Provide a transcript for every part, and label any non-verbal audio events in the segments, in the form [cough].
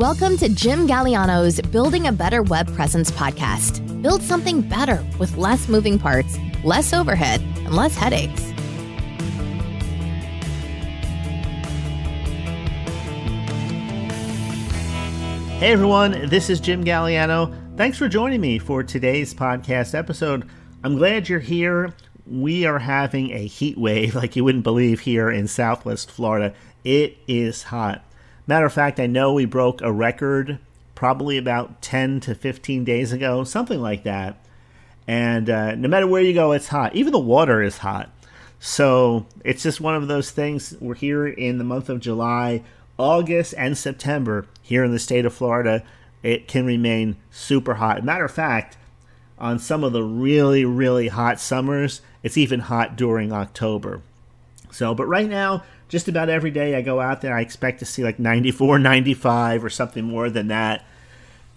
Welcome to Jim Galiano's Building a Better Web Presence podcast. Build something better with less moving parts, less overhead, and less headaches. Hey everyone, this is Jim Galiano. Thanks for joining me for today's podcast episode. I'm glad you're here. We are having a heat wave [laughs] like you wouldn't believe here in Southwest Florida. It is hot. Matter of fact, I know we broke a record probably about 10 to 15 days ago, something like that. And uh, no matter where you go, it's hot. Even the water is hot. So it's just one of those things. We're here in the month of July, August, and September here in the state of Florida. It can remain super hot. Matter of fact, on some of the really, really hot summers, it's even hot during October. So, but right now, just about every day I go out there, I expect to see like 94, [laughs] 95 or something more than that.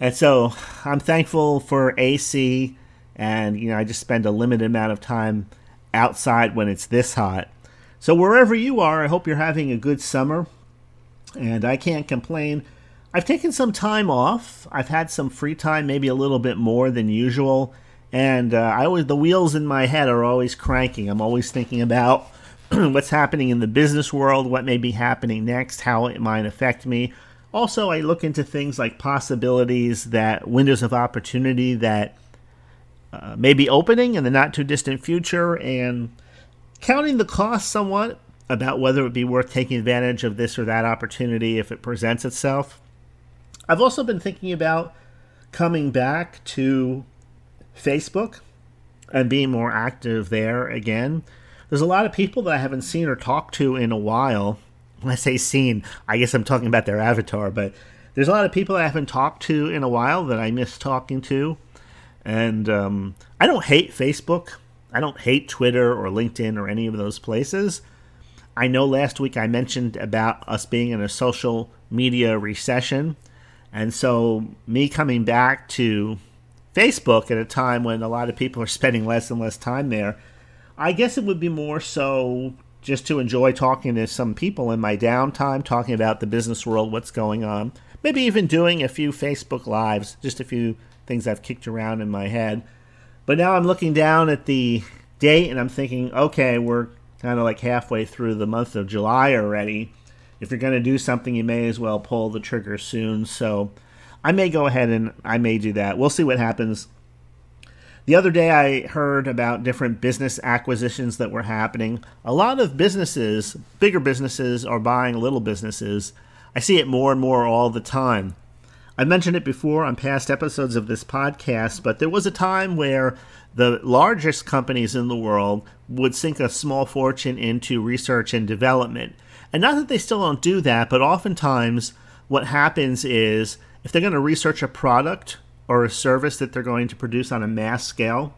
And so I'm thankful for AC, and you know, I just spend a limited amount of time outside when it's this hot. So wherever you are, I hope you're having a good summer, and I can't complain. I've taken some time off. I've had some free time, maybe a little bit more than usual, and uh, I always the wheels in my head are always cranking. I'm always thinking about [clears throat] what's happening in the business world, what may be happening next, how it might affect me. Also, I look into things like possibilities that windows of opportunity that uh, may be opening in the not too distant future and counting the cost somewhat about whether it would be worth taking advantage of this or that opportunity if it presents itself. I've also been thinking about coming back to Facebook and being more active there again. There's a lot of people that I haven't seen or talked to in a while. When I say seen, I guess I'm talking about their avatar, but there's a lot of people I haven't talked to in a while that I miss talking to. And um, I don't hate Facebook. I don't hate Twitter or LinkedIn or any of those places. I know last week I mentioned about us being in a social media recession. And so, me coming back to Facebook at a time when a lot of people are spending less and less time there I guess it would be more so just to enjoy talking to some people in my downtime, talking about the business world, what's going on. Maybe even doing a few Facebook Lives, just a few things I've kicked around in my head. But now I'm looking down at the date and I'm thinking, okay, we're kind of like halfway through the month of July already. If you're going to do something, you may as well pull the trigger soon. So I may go ahead and I may do that. We'll see what happens. The other day, I heard about different business acquisitions that were happening. A lot of businesses, bigger businesses, are buying little businesses. I see it more and more all the time. I mentioned it before on past episodes of this podcast, but there was a time where the largest companies in the world would sink a small fortune into research and development. And not that they still don't do that, but oftentimes what happens is if they're going to research a product or a service that they're going to produce on a mass scale,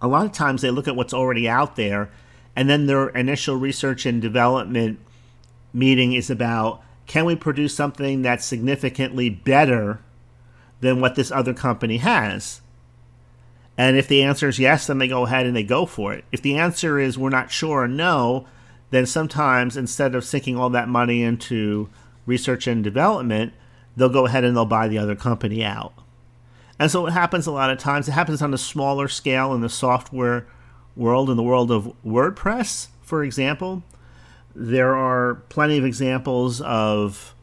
a lot of times they look at what's already out there, and then their initial research and development meeting is about can we produce something that's significantly better than what this other company has? And if the answer is yes, then they go ahead and they go for it. If the answer is we're not sure or no, then sometimes instead of sinking all that money into research and development, they'll go ahead and they'll buy the other company out. And so it happens a lot of times. It happens on a smaller scale in the software world, in the world of WordPress, for example. There are plenty of examples of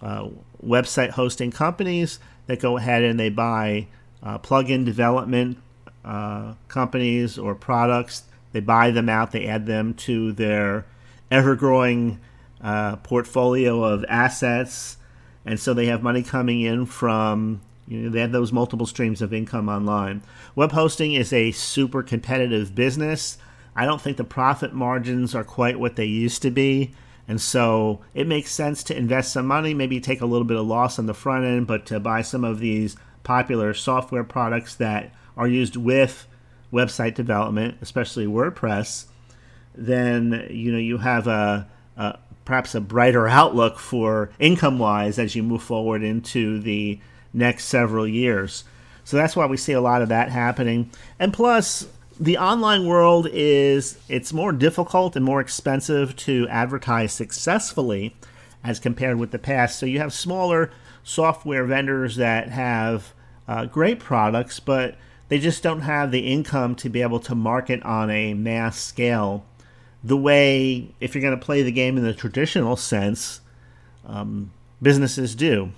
uh, website hosting companies that go ahead and they buy uh, plugin development uh, companies or products. They buy them out, they add them to their ever growing uh, portfolio of assets. And so they have money coming in from you know, they have those multiple streams of income online. Web hosting is a super competitive business. I don't think the profit margins are quite what they used to be. And so it makes sense to invest some money, maybe take a little bit of loss on the front end, but to buy some of these popular software products that are used with website development, especially WordPress, then you know you have a, a perhaps a brighter outlook for income wise as you move forward into the next several years. So that's why we see a lot of that happening. And plus, the online world is it's more difficult and more expensive to advertise successfully as compared with the past. So you have smaller software vendors that have uh, great products, but they just don't have the income to be able to market on a mass scale the way, if you're going to play the game in the traditional sense, um, businesses do.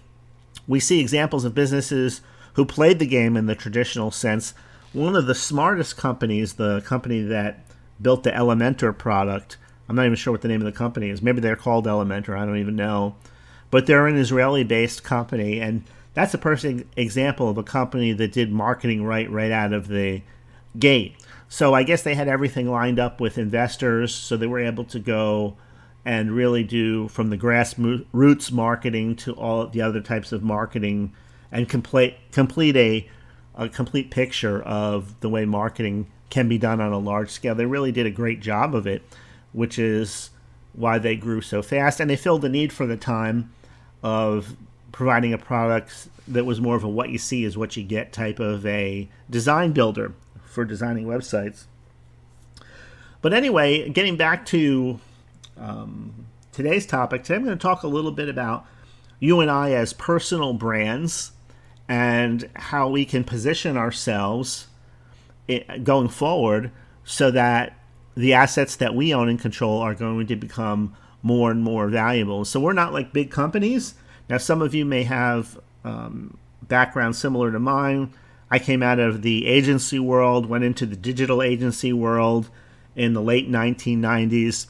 We see examples of businesses who played the game in the traditional sense. One of the smartest companies, the company that built the Elementor product, I'm not even sure what the name of the company is. Maybe they're called Elementor, I don't even know. But they're an Israeli based company, and that's a perfect example of a company that did marketing right right out of the gate. So I guess they had everything lined up with investors, so they were able to go and really do from the grassroots marketing to all the other types of marketing and complete complete a, a complete picture of the way marketing can be done on a large scale. They really did a great job of it, which is why they grew so fast and they filled the need for the time of providing a product that was more of a what you see is what you get type of a design builder for designing websites. But anyway, getting back to um, today's topic, today I'm going to talk a little bit about you and I as personal brands and how we can position ourselves going forward so that the assets that we own and control are going to become more and more valuable. So we're not like big companies. Now, some of you may have um, background similar to mine. I came out of the agency world, went into the digital agency world in the late 1990s,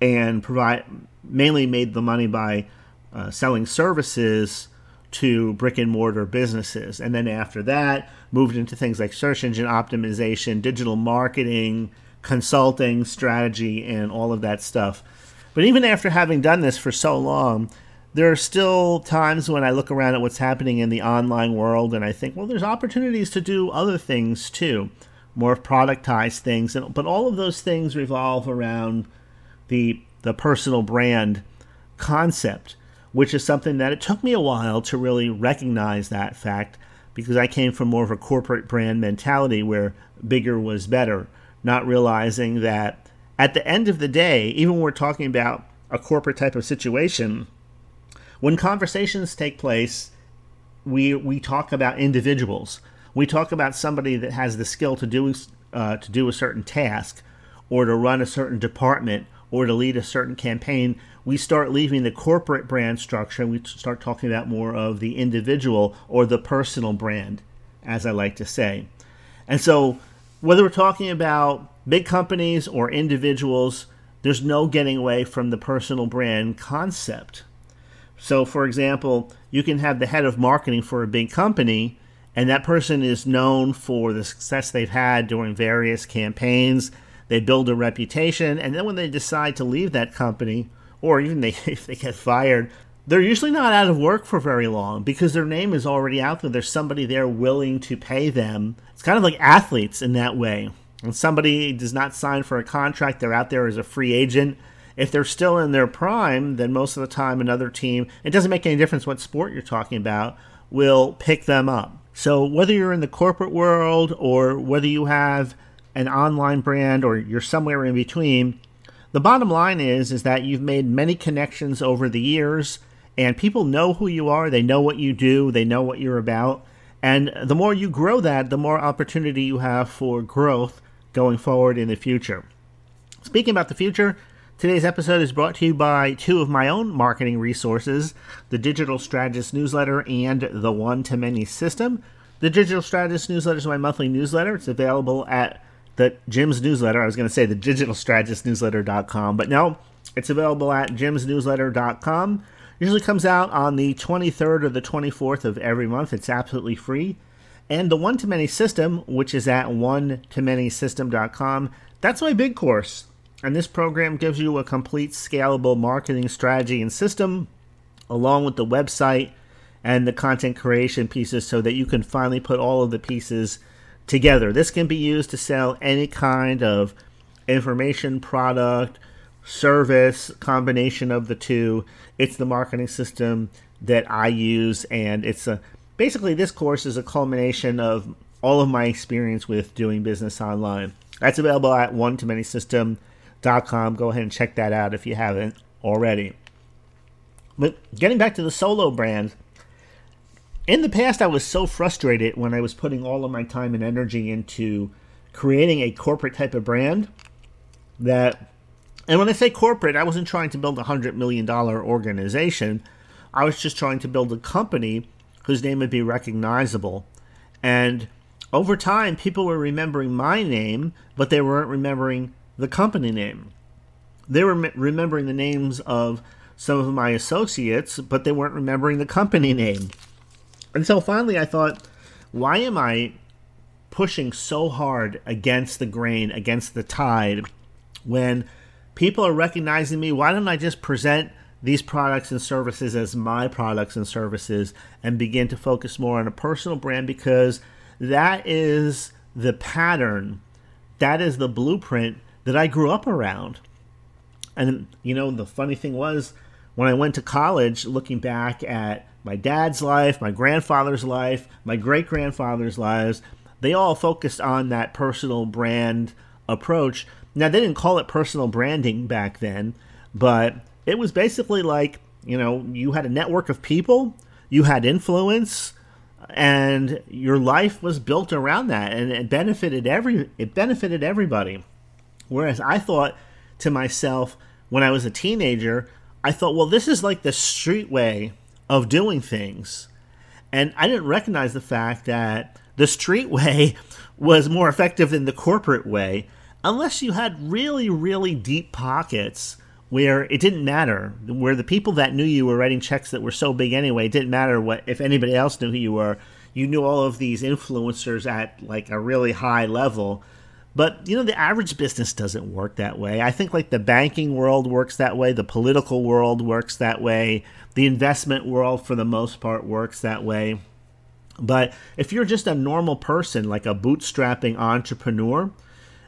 and provide mainly made the money by uh, selling services to brick and mortar businesses. And then after that, moved into things like search engine optimization, digital marketing, consulting, strategy, and all of that stuff. But even after having done this for so long, there are still times when I look around at what's happening in the online world and I think, well, there's opportunities to do other things too, more productized things. And, But all of those things revolve around the the personal brand concept, which is something that it took me a while to really recognize that fact because I came from more of a corporate brand mentality where bigger was better, not realizing that at the end of the day, even when we're talking about a corporate type of situation, when conversations take place, we we talk about individuals. We talk about somebody that has the skill to do uh, to do a certain task, or to run a certain department, or to lead a certain campaign. We start leaving the corporate brand structure and we start talking about more of the individual or the personal brand, as I like to say. And so, whether we're talking about big companies or individuals, there's no getting away from the personal brand concept. So, for example, you can have the head of marketing for a big company, and that person is known for the success they've had during various campaigns. They build a reputation, and then when they decide to leave that company, or even they, [laughs] if they get fired, they're usually not out of work for very long because their name is already out there. There's somebody there willing to pay them. It's kind of like athletes in that way. When somebody does not sign for a contract, they're out there as a free agent if they're still in their prime, then most of the time another team, it doesn't make any difference what sport you're talking about, will pick them up. So whether you're in the corporate world or whether you have an online brand or you're somewhere in between, the bottom line is is that you've made many connections over the years and people know who you are, they know what you do, they know what you're about. And the more you grow that, the more opportunity you have for growth going forward in the future. Speaking about the future, Today's episode is brought to you by two of my own marketing resources the Digital Strategist newsletter and the One to Many system. The Digital Strategist newsletter is my monthly newsletter. It's available at the Jim's newsletter. I was going to say the Digital Strategist newsletter.com, but no, it's available at Jim's newsletter.com. Usually comes out on the 23rd or the 24th of every month. It's absolutely free. And the One to Many system, which is at one to many system.com, that's my big course. And this program gives you a complete scalable marketing strategy and system, along with the website and the content creation pieces, so that you can finally put all of the pieces together. This can be used to sell any kind of information, product, service, combination of the two. It's the marketing system that I use, and it's a basically this course is a culmination of all of my experience with doing business online. That's available at one to many system com. Go ahead and check that out if you haven't already. But getting back to the solo brand, in the past, I was so frustrated when I was putting all of my time and energy into creating a corporate type of brand that, and when I say corporate, I wasn't trying to build a $100 million organization. I was just trying to build a company whose name would be recognizable. And over time, people were remembering my name, but they weren't remembering the company name. They were remembering the names of some of my associates, but they weren't remembering the company name. And so finally, I thought, why am I pushing so hard against the grain, against the tide, when people are recognizing me? Why don't I just present these products and services as my products and services and begin to focus more on a personal brand? Because that is the pattern, that is the blueprint that I grew up around. And, you know, the funny thing was, when I went to college, looking back at my dad's life, my grandfather's life, my great grandfather's lives, they all focused on that personal brand approach. Now, they didn't call it personal branding back then, but it was basically like, you know, you had a network of people, you had influence, and your life was built around that and it benefited every it benefited everybody. Whereas I thought to myself when I was a teenager, I thought, well, this is like the street way of doing things. And I didn't recognize the fact that the street way [laughs] was more effective than the corporate way, unless you had really, really deep pockets where it didn't matter, where the people that knew you were writing checks that were so big anyway, it didn't matter what if anybody else knew who you were. You knew all of these influencers at like a really high level but you know, the average business doesn't work that way. I think like the banking world works that way, the political world works that way, the investment world for the most part works that way. But if you're just a normal person, like a bootstrapping entrepreneur,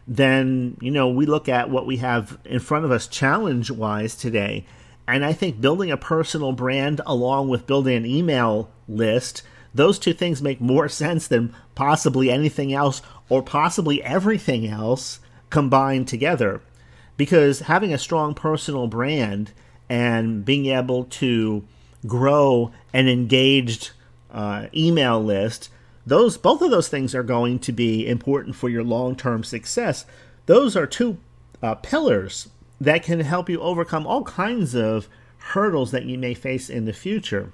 then you know we look at what we have in front of us challenge wise today and i think building a personal brand along with building an email list those two things make more [laughs] sense than possibly anything else or possibly everything else combined together. Because having a strong personal brand and being able to grow an engaged uh, email list, those both of those things are going to be important for your long-term success. Those are two uh, pillars that can help you overcome all kinds of hurdles that you may face in the future.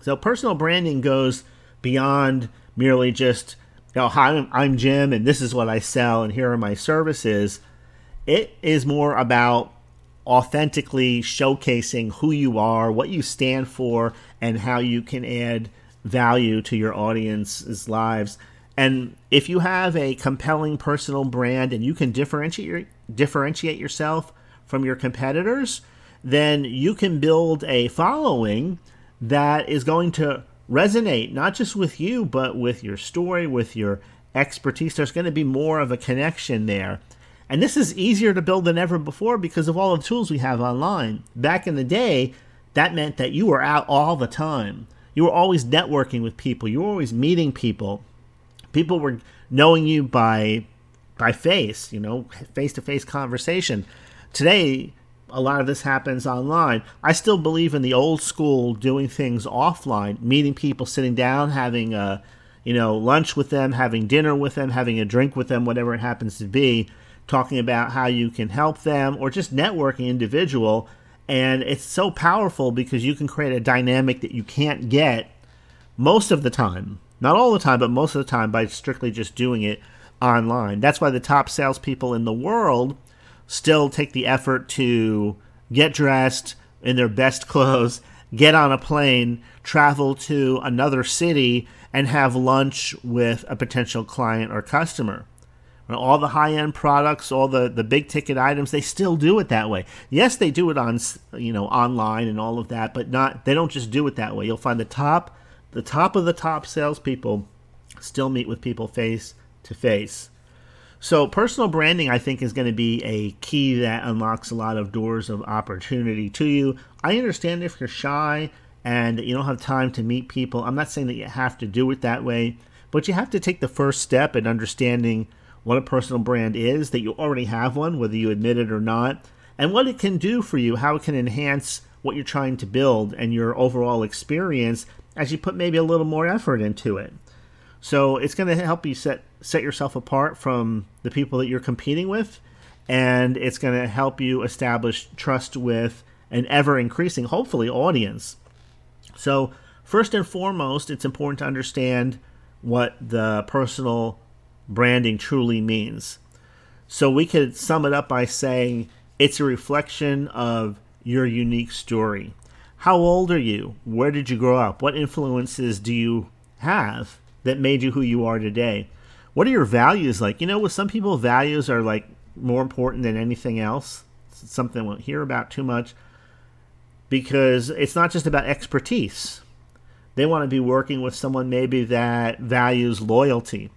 So personal branding goes beyond merely just you know, hi, I'm Jim, and this is what I sell, and here are my services. It is more about authentically showcasing who you are, what you stand for, and how you can add value to your audience's lives. And if you have a compelling personal brand and you can differentiate differentiate yourself from your competitors, then you can build a following that is going to resonate not just with you, but with your story, with your expertise. There's going to be more of a connection there. And this is easier to build than ever before because of all the tools we have online. Back in the day, that meant that you were out all the time. You were always networking with people. You were always meeting people. People were knowing you by by face, you know, face to face conversation. Today, a lot of this happens online. I still believe in the old school doing things offline, meeting people, sitting down, having a, you know, lunch with them, having dinner with them, having a drink with them, whatever it happens to be, talking about how you can help them or just networking individual. And it's so powerful because you can create a dynamic that you can't get most of the time. Not all the time, but most of the time by strictly just doing it online. That's why the top salespeople in the world still take the effort to get dressed in their best clothes, get on a plane, travel to another city, and have lunch with a potential client or customer. All the high end products, all the, the big ticket items, they still do it that way. Yes, they do it on you know online and all of that, but not they don't just do it that way. You'll find the top the top of the top salespeople still meet with people face to face. So, personal branding, I think, is going to be a key that unlocks a lot of doors of opportunity to you. I understand if you're shy and you don't have time to meet people. I'm not saying that you have to do it that way, but you have to take the first step in understanding what a personal brand is, that you already have one, whether you admit it or not, and what it can do for you, how it can enhance what you're trying to build and your overall experience as you put maybe a little more effort into it. So it's going to help you set set yourself apart from the people that you're competing with, and it's going to help you establish trust with an ever increasing, hopefully, audience. So first and foremost, it's important to understand what the personal branding truly means. So we could sum it up by saying it's a reflection of your unique story. How old are you? Where did you grow up? What influences do you have that made you who you are today? What are your values like? You know, with some people, values are like more important than anything else. It's something we won't hear about too much because it's not just about expertise. They want to be working with someone maybe that values loyalty.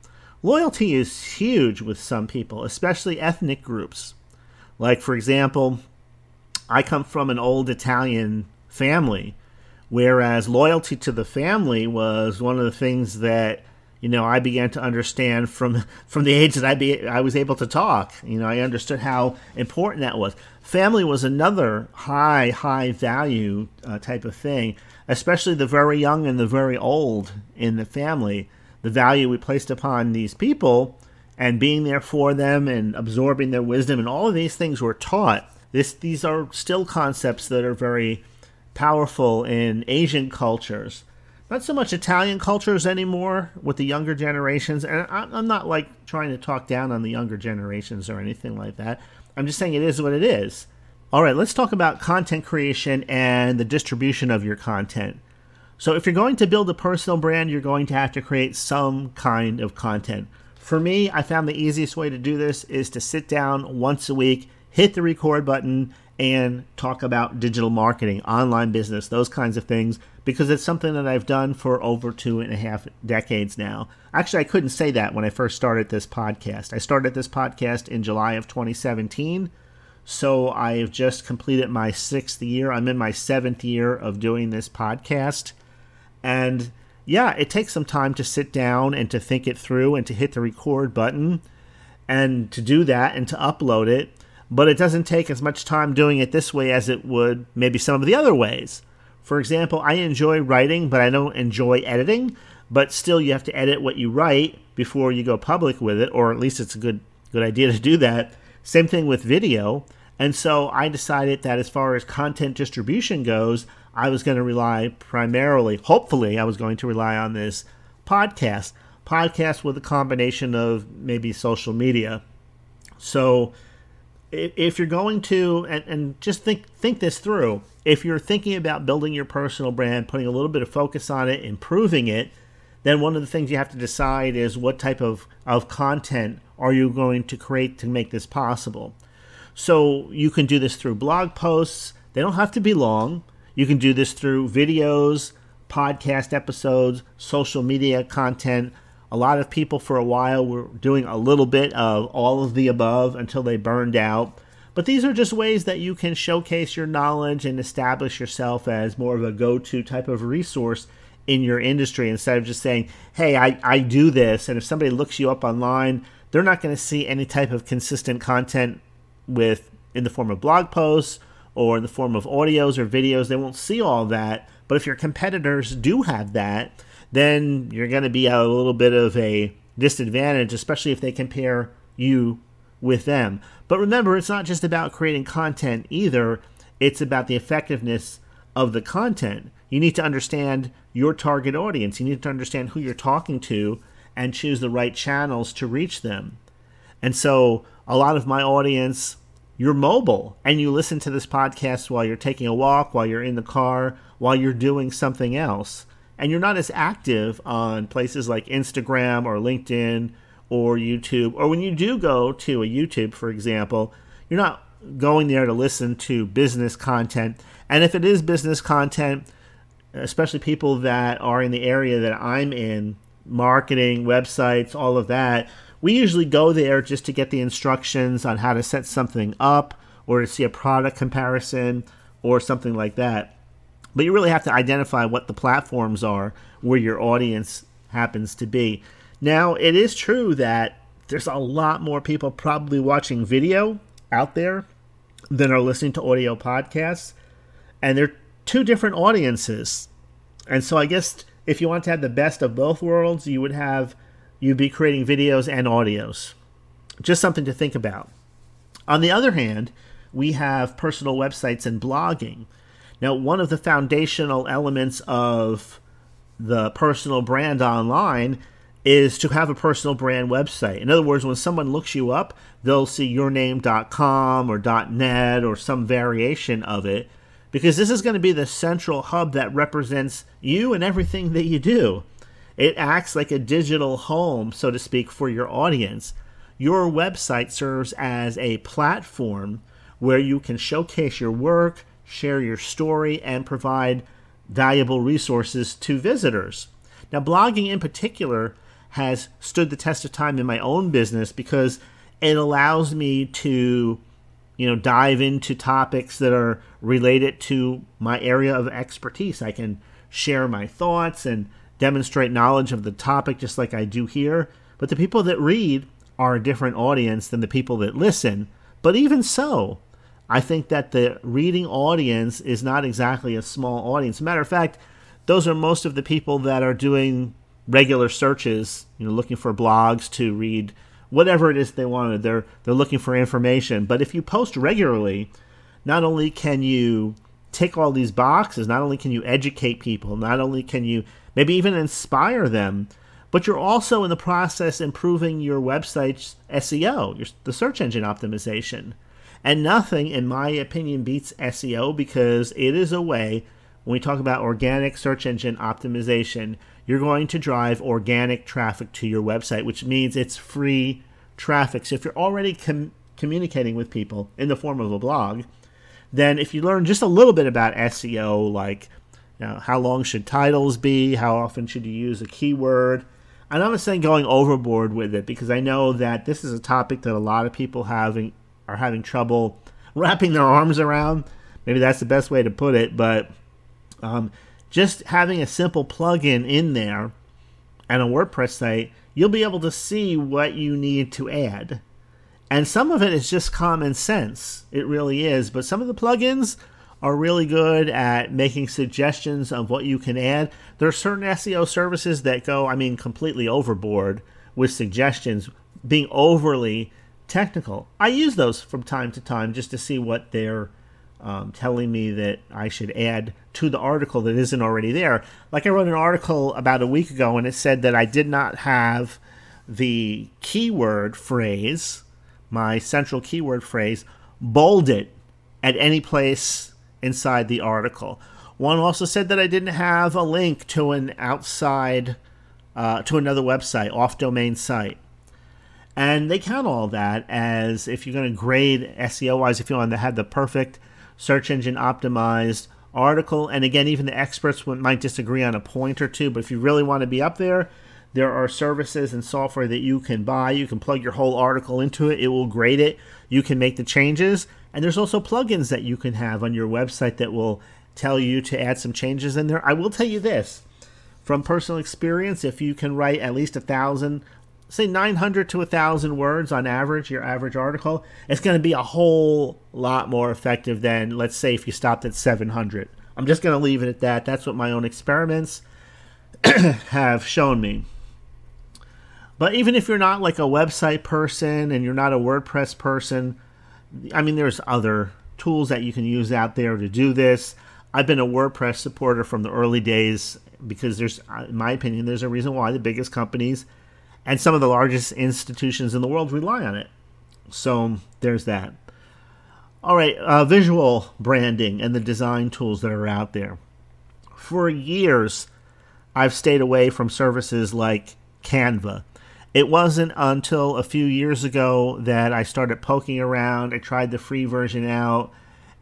Loyalty is huge with some people, especially ethnic groups. Like, for example, I come from an old Italian family, whereas loyalty to the family was one of the things that you know I began to understand from from the age that I be I was able to talk. You know, I understood how important that was. Family was another high high value uh, type of thing, especially the very young and the very old in the family. The value we placed upon these people and being there for them and absorbing their wisdom and all of these things were taught this these are still concepts that are very powerful in Asian cultures. Not so much Italian cultures anymore with the younger generations. And I'm not like trying to talk down on the younger generations or anything like that. I'm just saying it is what it is. All right, let's talk about content creation and the distribution of your content. So, if you're going to build a personal brand, you're going to have to create some kind of content. For me, I found the easiest way to do this is to sit down once a week hit the record button and talk about digital marketing, online business, those kinds of things, because it's something that I've done for over two and a half decades now. Actually, I couldn't say that when I first started this podcast. I started this podcast in July of 2017. So I have just completed my sixth year. I'm in my seventh year of doing this podcast. And yeah, it takes some time to sit down and to think it through and to hit the record button and to do that and to upload it but it doesn't take as much time doing it this way as it would maybe some of the other ways. For example, I enjoy writing, but I don't enjoy editing. But still, you have to edit what you write before you go public with it, or at least it's a good good idea to do that. Same thing with video. And so I decided that as far as content distribution goes, I was going to rely primarily, hopefully, I was going to rely on this podcast. Podcast with a combination of maybe social media. So if you're going to and, and just think think this through. If you're thinking about building your personal brand putting a little bit of focus on it improving it then one of the things you have to decide is what type of, of content are you going to create to make this possible. So you can do this through blog posts. They don't have to be long. You can do this through videos podcast episodes social media content a lot of people for a while were doing a little bit of all of the above until they burned out. But these are just ways that you can showcase your knowledge and establish yourself as more of a go to type of resource in your industry instead of just saying, hey, I, I do this. And if somebody looks you up online, they're not going to see any type of consistent content with in the form of blog posts or in the form of audios or videos. They won't see all that. But if your competitors do have that, then you're going to be at a little bit of a disadvantage, especially if they compare you with them. But remember, it's not just about creating content either, it's about the effectiveness of the content. You need to understand your target audience, you need to understand who you're talking to and choose the right channels to reach them. And so, a lot of my audience, you're mobile and you listen to this podcast while you're taking a walk, while you're in the car, while you're doing something else and you're not as active on places like Instagram or LinkedIn or YouTube, or when you do go to a YouTube, for example, you're not going there to listen to business content. And if it is business content, especially people that are in the area that I'm in, marketing, websites, all of that, we usually go there just to get the instructions on how to set something up or to see a product comparison or something like that. But you really have to identify what the platforms are where your audience happens to be. Now, it is true that there's a lot more people probably watching video out there than are listening to audio podcasts. And they're two different audiences. And so I guess if you want to have the best of both worlds, you would have you'd be creating videos and audios. Just something to think about. On the other hand, we have personal websites and blogging. Now, one of the foundational elements of the personal brand online is to have a personal brand website. In other words, when someone looks you up, they'll see yourname.com or .net or some variation of it because this is going to be the central hub that represents you and everything that you do. It acts like a digital home, so to speak, for your audience. Your website serves as a platform where you can showcase your work, share your story, and provide valuable resources to visitors. Now, blogging in particular has stood the test of time in my own business because it allows me to you know dive into topics that are related to my area of expertise i can share my thoughts and demonstrate knowledge of the topic just like i do here but the people that read are a different audience than the people that listen but even so i think that the reading audience is not exactly a small audience matter of fact those are most of the people that are doing regular searches you know looking for blogs to read whatever it is they wanted. They're they're looking for information. But if you post regularly, not only can you tick all these boxes, not only can you educate people, not only can you maybe even inspire them, but you're also in the process improving your website's SEO, your, the search engine optimization. And nothing, in my opinion, beats SEO because it is a way, when we talk about organic search engine optimization, you're going to drive organic traffic to your website, which means it's free traffic. So if you're already com- communicating with people in the form of a blog, then if you learn just a little bit about SEO, like you know, how long should titles be, how often should you use a keyword, I'm not saying going overboard with it because I know that this is a topic that a lot of people having are having trouble wrapping their arms around. Maybe that's the best way to put it, but um, just having a simple plugin in there and a WordPress site, you'll be able to see what you need to add. And some of it is just common sense. It really is. But some of the plugins are really good at making suggestions of what you can add. There are certain SEO services that go, I mean, completely overboard with suggestions, being overly technical. I use those from time to time just to see what they're um, telling me that I should add to the article that isn't already there. Like I wrote an article about a week ago and it said that I did not have the keyword phrase, my central keyword phrase, bolded at any place inside the article. One also said that I didn't have a link to an outside, uh, to another website, off domain site. And they count all that as if you're going to grade SEO wise, if you want to have the perfect search engine optimized article. And again, even the experts might disagree on a point or two, but if you really want to be up there, there are services and software that you can buy. You can plug your whole article into it, it will grade it. You can make the changes. And there's also plugins that you can have on your website that will tell you to add some changes in there. I will tell you this from personal experience if you can write at least a thousand say 900 to 1000 words on average your average article it's going to be a whole lot more effective than let's say if you stopped at 700 i'm just going to leave it at that. That's what my own experiments [clears throat] have shown me. But even if you're not like a website person and you're not a wordpress person i mean there's other tools that you can use out there to do this. I've been a wordpress supporter from the early days because there's in my opinion there's a reason why the biggest companies and some of the largest institutions in the world rely on it. So there's that. All right, uh, visual branding and the design tools that are out there. For years, I've stayed away from services like Canva. It wasn't until a few years ago that I started poking around. I tried the free version out,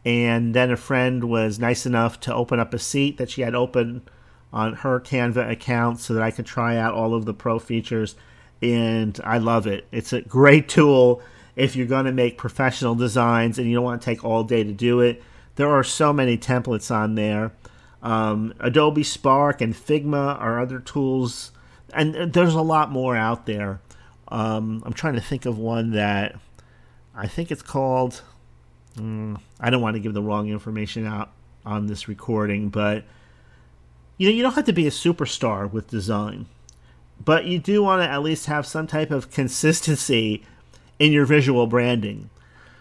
and then a friend was nice enough to open up a seat that she had open on her Canva account so that I could try out all of the pro features and I love it. It's a great tool if you're going to make professional designs and you don't want to take all day to do it. There are so many templates on there. Um, Adobe Spark and Figma are other tools, and there's a lot more out there. Um, I'm trying to think of one that I think it's called. Um, I don't want to give the wrong information out on this recording, but you know, you don't have to be a superstar with design, but you do want to at least have some type of consistency in your visual branding.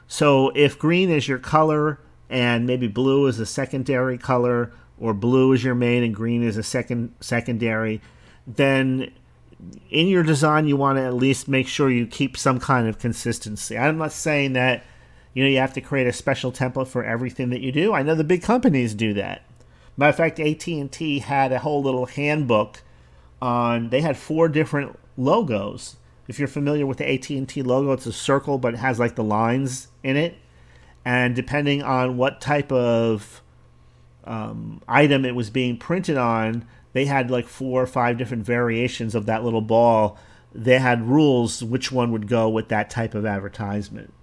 So if green is your color and maybe blue is a secondary color or blue is your main and green is a second secondary, then in your design you want to at least make sure you keep some kind of consistency. I'm not saying that you know you have to create a special template for everything that you do. I know the big companies do that. Matter of fact, AT&T had a whole little handbook on they had four different logos. If you're familiar with the AT&T logo, it's a circle but it has like the lines in it. And depending on what type of um, item it was being printed on, they had like four or five different variations of that little ball. They had rules which one would go with that type of advertisement.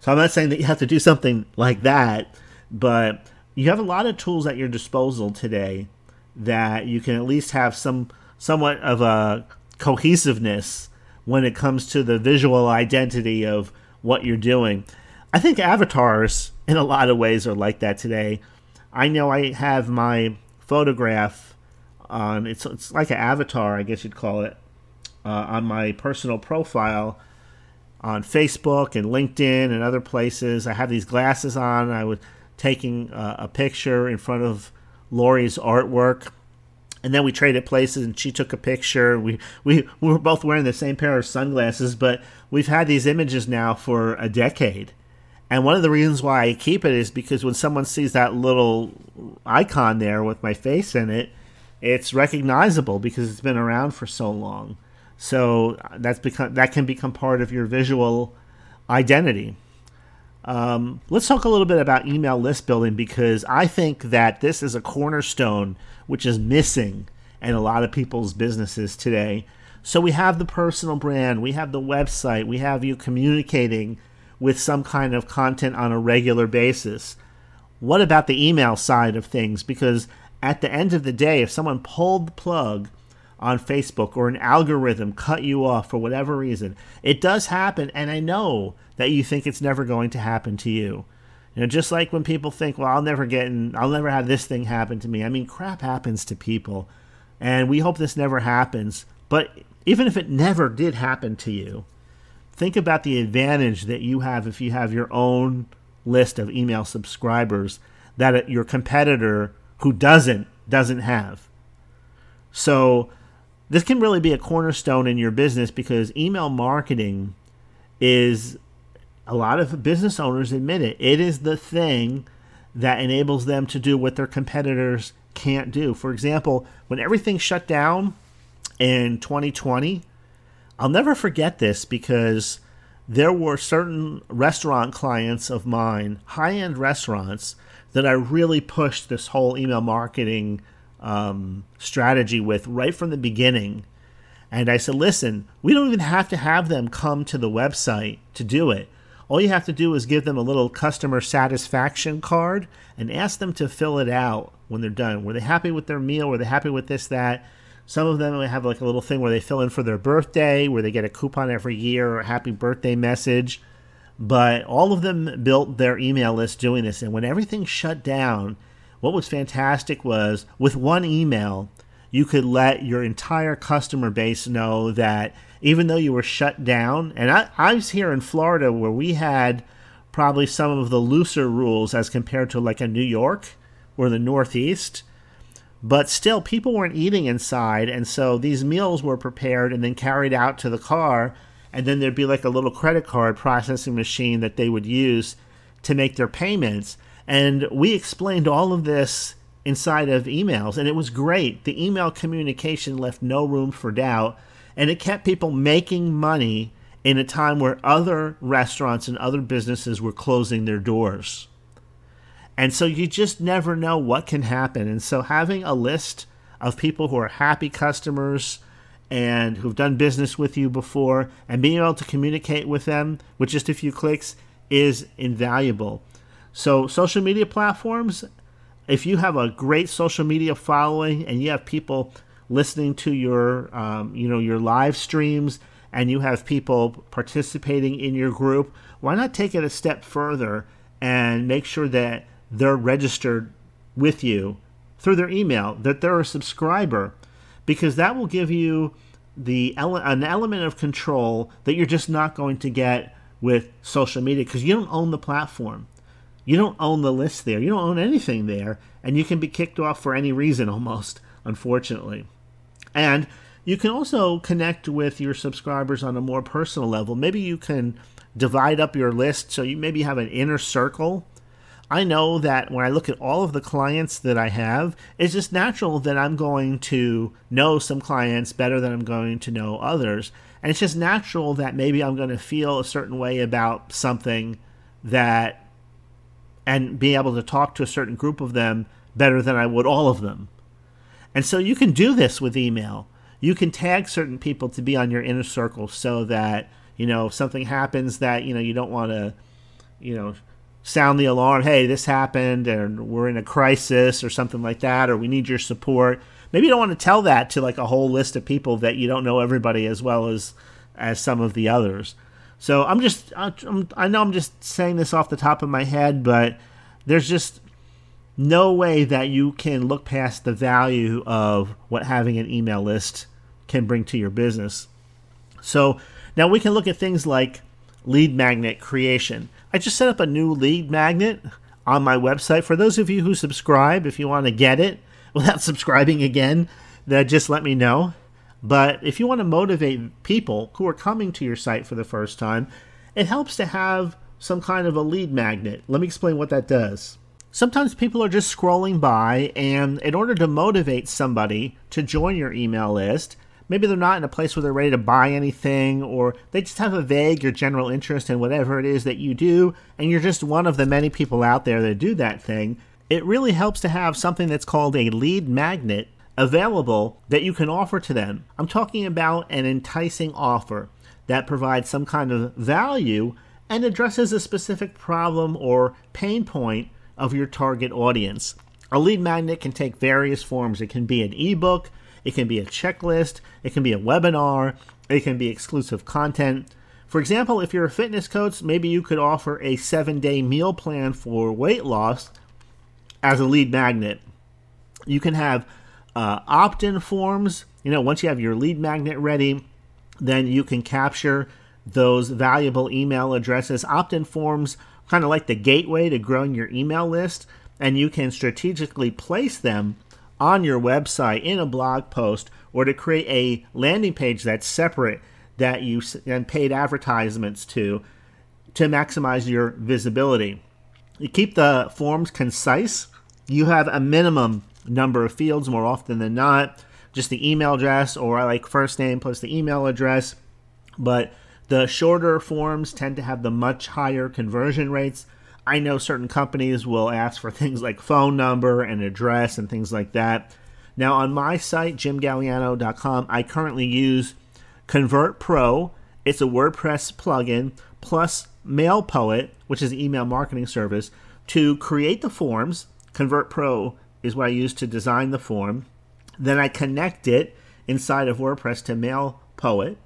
So I'm not saying that you have to do something like that, but you have a lot of tools at your disposal today that you can at least have some somewhat of a cohesiveness when it comes to the visual identity of what you're doing. I think avatars in a lot of ways are like that today. I know I have my photograph on it's it's like an avatar, I guess you'd call it, uh, on my personal profile on Facebook and LinkedIn and other places. I have these glasses on. I was taking uh, a picture in front of Lori's artwork. And then we traded places, and she took a picture. We, we we were both wearing the same pair of sunglasses, but we've had these images now for a decade. And one of the reasons why I keep it is because when someone sees that little icon there with my face in it, it's recognizable because it's been around for so long. So that's become that can become part of your visual identity. Um, let's talk a little bit about email list building because I think that this is a cornerstone which is missing in a lot of people's businesses today. So we have the personal brand, we have the website, we have you communicating with some kind of content on a regular basis. What about the email side of things? Because at the end of the day, if someone pulled the plug on Facebook or an algorithm cut you off for whatever reason, it does happen. And I know that you think it's never going to happen to you. You know, just like when people think, well, I'll never get in, I'll never have this thing happen to me. I mean, crap happens to people. And we hope this never happens. But even if it never did happen to you, think about the advantage that you have if you have your own list of email subscribers that your competitor who doesn't doesn't have. So this can really be a cornerstone in your business because email marketing is a lot of business owners admit it. It is the thing that enables them to do what their competitors can't do. For example, when everything shut down in 2020, I'll never forget this because there were certain restaurant clients of mine, high end restaurants, that I really pushed this whole email marketing um, strategy with right from the beginning. And I said, listen, we don't even have to have them come to the website to do it. All you have to do is give them a little customer satisfaction card and ask them to fill it out when they're done. Were they happy with their meal? Were they happy with this, that? Some of them have like a little thing where they fill in for their birthday, where they get a coupon every year or a happy birthday message. But all of them built their email list doing this. And when everything shut down, what was fantastic was with one email, you could let your entire customer base know that even though you were shut down, and I, I was here in Florida where we had probably some of the looser rules as compared to like a New York or the Northeast. But still, people weren't eating inside, and so these meals were prepared and then carried out to the car and then there'd be like a little credit card processing machine that they would use to make their payments. And we explained all of this inside of emails, and it was great. The email communication left no room for doubt, and it kept people making money in a time where other restaurants and other businesses were closing their doors. And so you just never know what can happen. And so having a list of people who are happy customers, and who've done business with you before, and being able to communicate with them with just a few clicks is invaluable. So, social media platforms, if you have a great social media following and you have people listening to your, um, you know, your live streams, and you have people participating in your group, why not take it a step further and make sure that they're registered with you through their email that they're a subscriber because that will give you the ele- an element of control that you're just not going to get with social media because you don't own the platform. You don't own the list there. You don't own anything there, and you can be kicked off for any reason almost, unfortunately. And you can also connect with your subscribers on a more personal level. Maybe you can divide up your list so you maybe have an inner circle. I know that when I look at all of the clients that I have, it's just natural that I'm going to know some clients better than I'm going to know others. And it's just natural that maybe I'm going to feel a certain way about something that and be able to talk to a certain group of them better than I would all of them. And so you can do this with email. You can tag certain people to be on your inner circle so that, you know, if something happens that, you know, you don't want to, you know, sound the alarm, hey, this happened and we're in a crisis or something like that, or we need your support. Maybe you don't want to tell that to like a whole list of people that you don't know everybody as well as as some of the others. So I'm just, I'm, I know I'm just saying this off the top of my head, but there's just no way that you can look past the value of what having an email list can bring to your business. So now we can look at things like lead magnet creation. I just set up a new lead magnet on my website. For those of you who subscribe, if you want to get it [laughs] without subscribing again, then just let me know. But if you want to motivate people who are coming to your site for the first time, it helps to have some kind of a lead magnet. Let me explain what that does. Sometimes people are just scrolling by, and in order to motivate somebody to join your email list, maybe they're not in a place where they're ready to buy anything, or they just have a vague or general interest in whatever it is that you do, and you're just one of the many people out there that do that thing. It really helps to have something that's called a lead magnet available that you can offer to them. I'm talking about an enticing offer that provides some kind of value and addresses a specific problem or pain point of your target audience. A lead magnet can take various forms. It can be an ebook, it can be a checklist, it can be a webinar, it can be exclusive content. For example, if you're a fitness coach, maybe you could offer a seven day meal plan for weight loss as a lead magnet. You can have uh, opt in forms. You know, once you have your lead magnet ready, then you can capture those valuable email addresses. Opt in forms kind of like the gateway to growing your email list, and you can strategically place them on your website in a blog post or to create a landing page that's separate that you send paid advertisements to to maximize your visibility. You keep the forms concise. You have a minimum number of fields more often than not, just the email address or I like first name plus the email address. But the shorter forms tend to have the much higher conversion rates. I know certain companies will ask for [laughs] things like phone number and address and things like that. Now, on my site, jimgaliano.com, I currently use Convert Pro. It's a WordPress plugin plus MailPoet, which is an email marketing service, to create the forms. Convert Pro is what I use to design the form. Then I connect it inside of WordPress to MailPoet.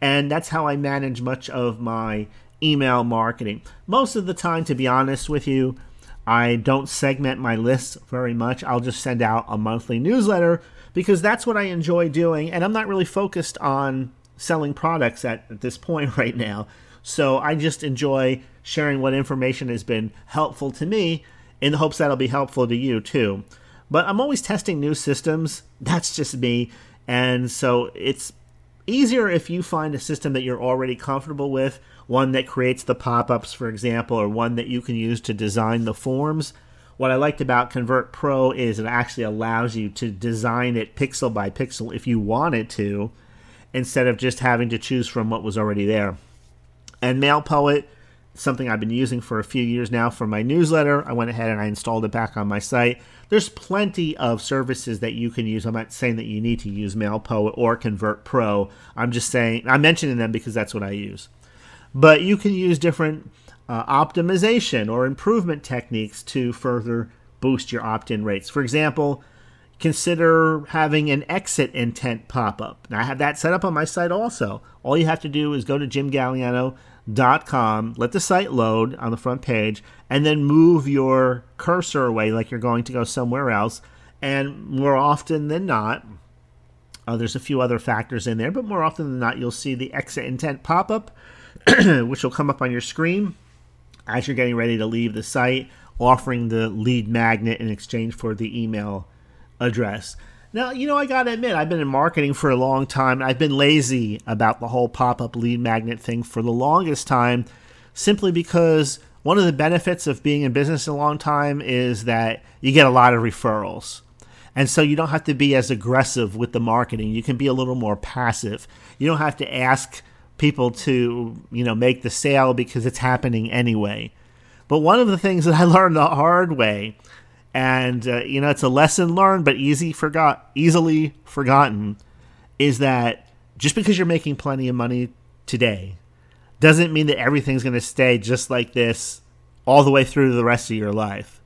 And that's how I manage much of my email marketing. Most of the time, to be honest with you, I don't segment my lists very much. I'll just send out a monthly newsletter because that's what I enjoy doing. And I'm not really focused on selling products at, at this point [laughs] right now. So I just enjoy sharing what information has been helpful to me in the hopes that it'll be helpful to you too. But I'm always testing new systems. That's just me. And so it's easier if you find a system that you're already comfortable with, one that creates the pop ups, for example, or one that you can use to design the forms. What I liked about Convert Pro is it actually allows you to design it pixel by pixel if you wanted to, instead of just having to choose from what was already there. And MailPoet, something I've been using for a few years now for my newsletter. I went ahead and I installed it back on my site. There's plenty of services that you can use. I'm not saying that you need to use MailPoet or Convert Pro. I'm just saying, I'm mentioning them because that's what I use. But you can use different uh, optimization or improvement techniques to further boost your opt in rates. For example, consider having an exit intent pop up. Now, I have that set up on my site also. All you have to do is go to jimgaliano.com, let the site load on the front page, and then move your cursor away like you're going to go somewhere else. And more often than not, uh, there's a few other factors in there, but more often than not, you'll see the exit intent pop up, [clears throat] which will come up on your screen as you're getting ready to leave the site, offering the lead magnet in exchange for the email address. Now, you know, I got to admit, I've been in marketing for a long time. I've been lazy about the whole pop up lead magnet thing for the longest time, simply because one of the benefits of being in business a long time is that you get a lot of referrals. And so you don't have to be as aggressive with the marketing. You can be a little more passive. You don't have to ask people to, you know, make the sale because it's happening anyway. But one of the things that I [laughs] learned the hard way and uh, you know it's a lesson learned but easy forgot easily forgotten is that just because you're making plenty of money today doesn't mean that everything's going to stay just like this all the way through the rest of your life.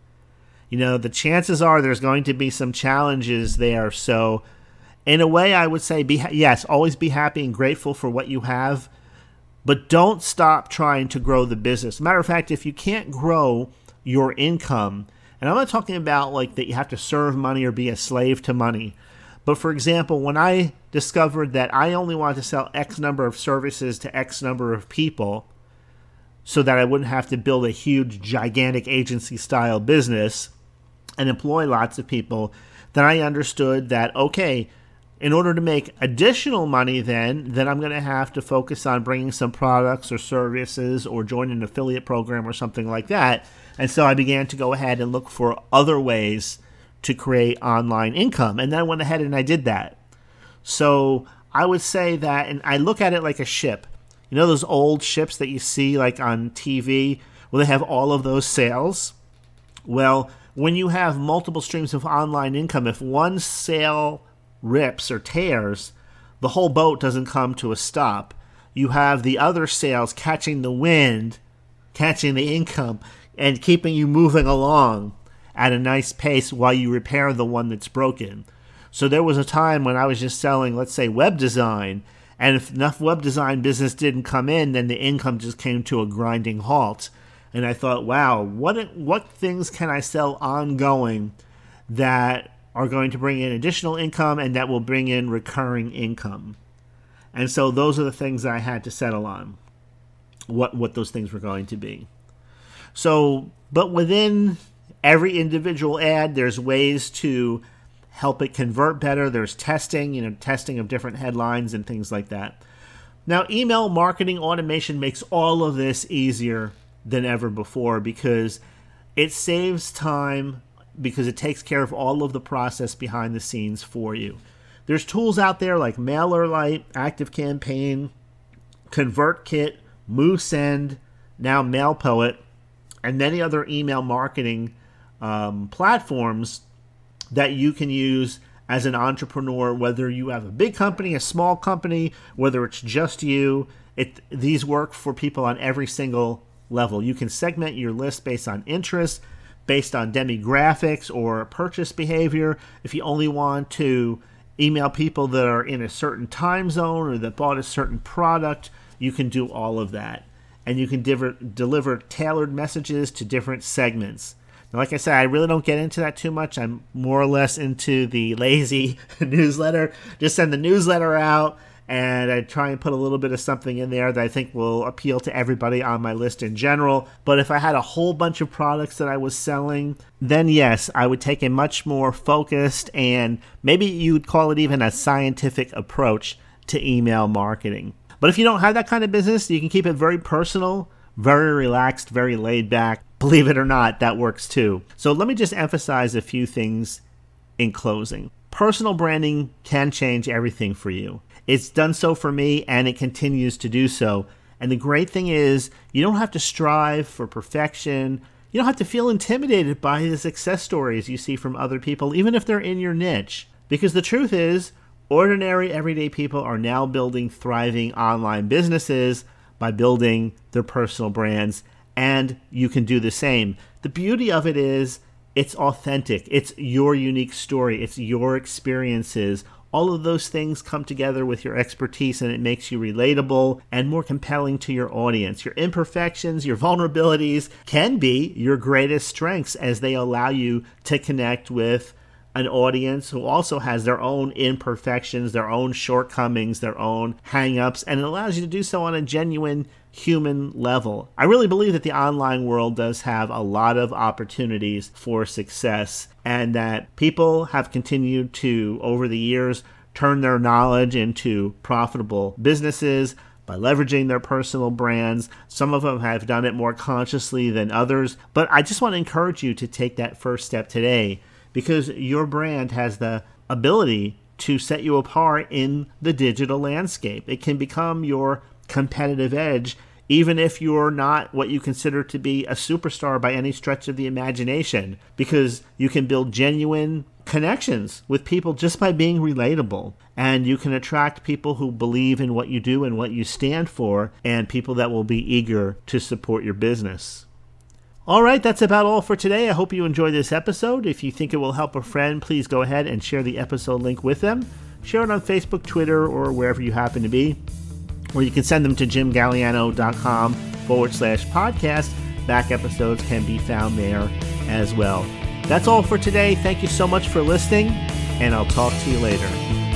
You know the chances are there's going to be some challenges there. So in a way i would say be yes always be happy and grateful for what you have but don't stop trying to grow the business. Matter of fact if you can't grow your income and I'm not talking about like that you have to serve money or be a slave to money. But for example, when I discovered that I only wanted to sell X number of services to X number of people so that I wouldn't have to build a huge, gigantic agency style business and employ lots of people, then I understood that, okay, in order to make additional money then then i'm going to have to focus on bringing some products or services or join an affiliate program or something like that and so I began to go ahead and look for other ways to create online income. And then I went ahead and I did that. So I would say that, and I look at it like a ship. You know those old ships that you see like on TV where they have all of those sails? Well, when you have multiple streams of online income, if one sail rips or tears, the whole boat doesn't come to a stop. You have the other sails catching the wind, catching the income, and keeping you moving along at a nice pace while you repair the one that's broken. So there was a time when I was just selling, let's say, web design, and if enough web design business didn't come in, then the income just came to a grinding halt. And I thought, wow, what what things can I sell ongoing that are going to bring in additional income and that will bring in recurring income? And so those are the things I had to settle on. What what those things were going to be. So, but within every individual ad, there's ways to help it convert better. There's testing, you know, testing of different headlines and things like that. Now, email marketing automation makes all of this easier than ever before because it saves time because it takes care of all of the process behind the scenes for you. There's tools out there like MailerLite, ActiveCampaign, ConvertKit, MooSend, now MailPoet and many other email marketing um, platforms that you can use as an entrepreneur, whether you have a big company, a small company, whether it's just you. It, these work for people on every single level. You can segment your list based on interest, based on demographics or purchase behavior. If you only want to email people that are in a certain time zone or that bought a certain product, you can do all of that and you can diver- deliver tailored messages to different segments. Now, like I said, I really don't get into that too much. I'm more or less into the [laughs] lazy [laughs] newsletter. Just send the newsletter out, and I try and put a little bit of something in there that I think will appeal to everybody on my list in general. But if I had a whole bunch of products that I was selling, then yes, I would take a much more focused and maybe you would call it even a scientific approach to email marketing. But if you don't have that kind of business, you can keep it very personal, very relaxed, very laid back. Believe it or not, that works too. So let me just emphasize a few things in closing. Personal branding can change everything for you. It's done so for me and it continues to do so. And the great thing is, you don't have to strive for perfection. You don't have to feel intimidated by the success stories you see from other people, even if they're in your niche. Because the truth is, Ordinary, everyday people are now building thriving online businesses by building their personal brands, and you can do the same. The beauty of it is it's authentic, it's your unique story, it's your experiences. All of those things come together with your expertise and it makes you relatable and more compelling to your audience. Your imperfections, your vulnerabilities can be your greatest strengths as they allow you to connect with an audience who also has their own imperfections, their own shortcomings, their own hangups, and it allows you to do so on a genuine human level. I really believe that the online world does have a lot of opportunities for success and that people have continued to, over the years, turn their knowledge into profitable businesses by leveraging their personal brands. Some of them have done it more consciously than others, but I just want to encourage you to take that first step today because your brand has the ability to set you apart in the digital landscape. It can become your competitive edge, even if you're not what you consider to be a superstar by any stretch of the imagination, because you can build genuine connections with people just by being relatable. And you can attract people who believe in what you do and what you stand for, and people that will be eager to support your business. All right, that's about all for today. I hope you enjoyed this episode. If you think it will help a friend, please go ahead and share the episode link with them. Share it on Facebook, Twitter, or wherever you happen to be or you can send them to jimgaliano.com forward slash podcast. Back episodes can be found there as well. That's all for today. Thank you so much for listening, and I'll talk to you later.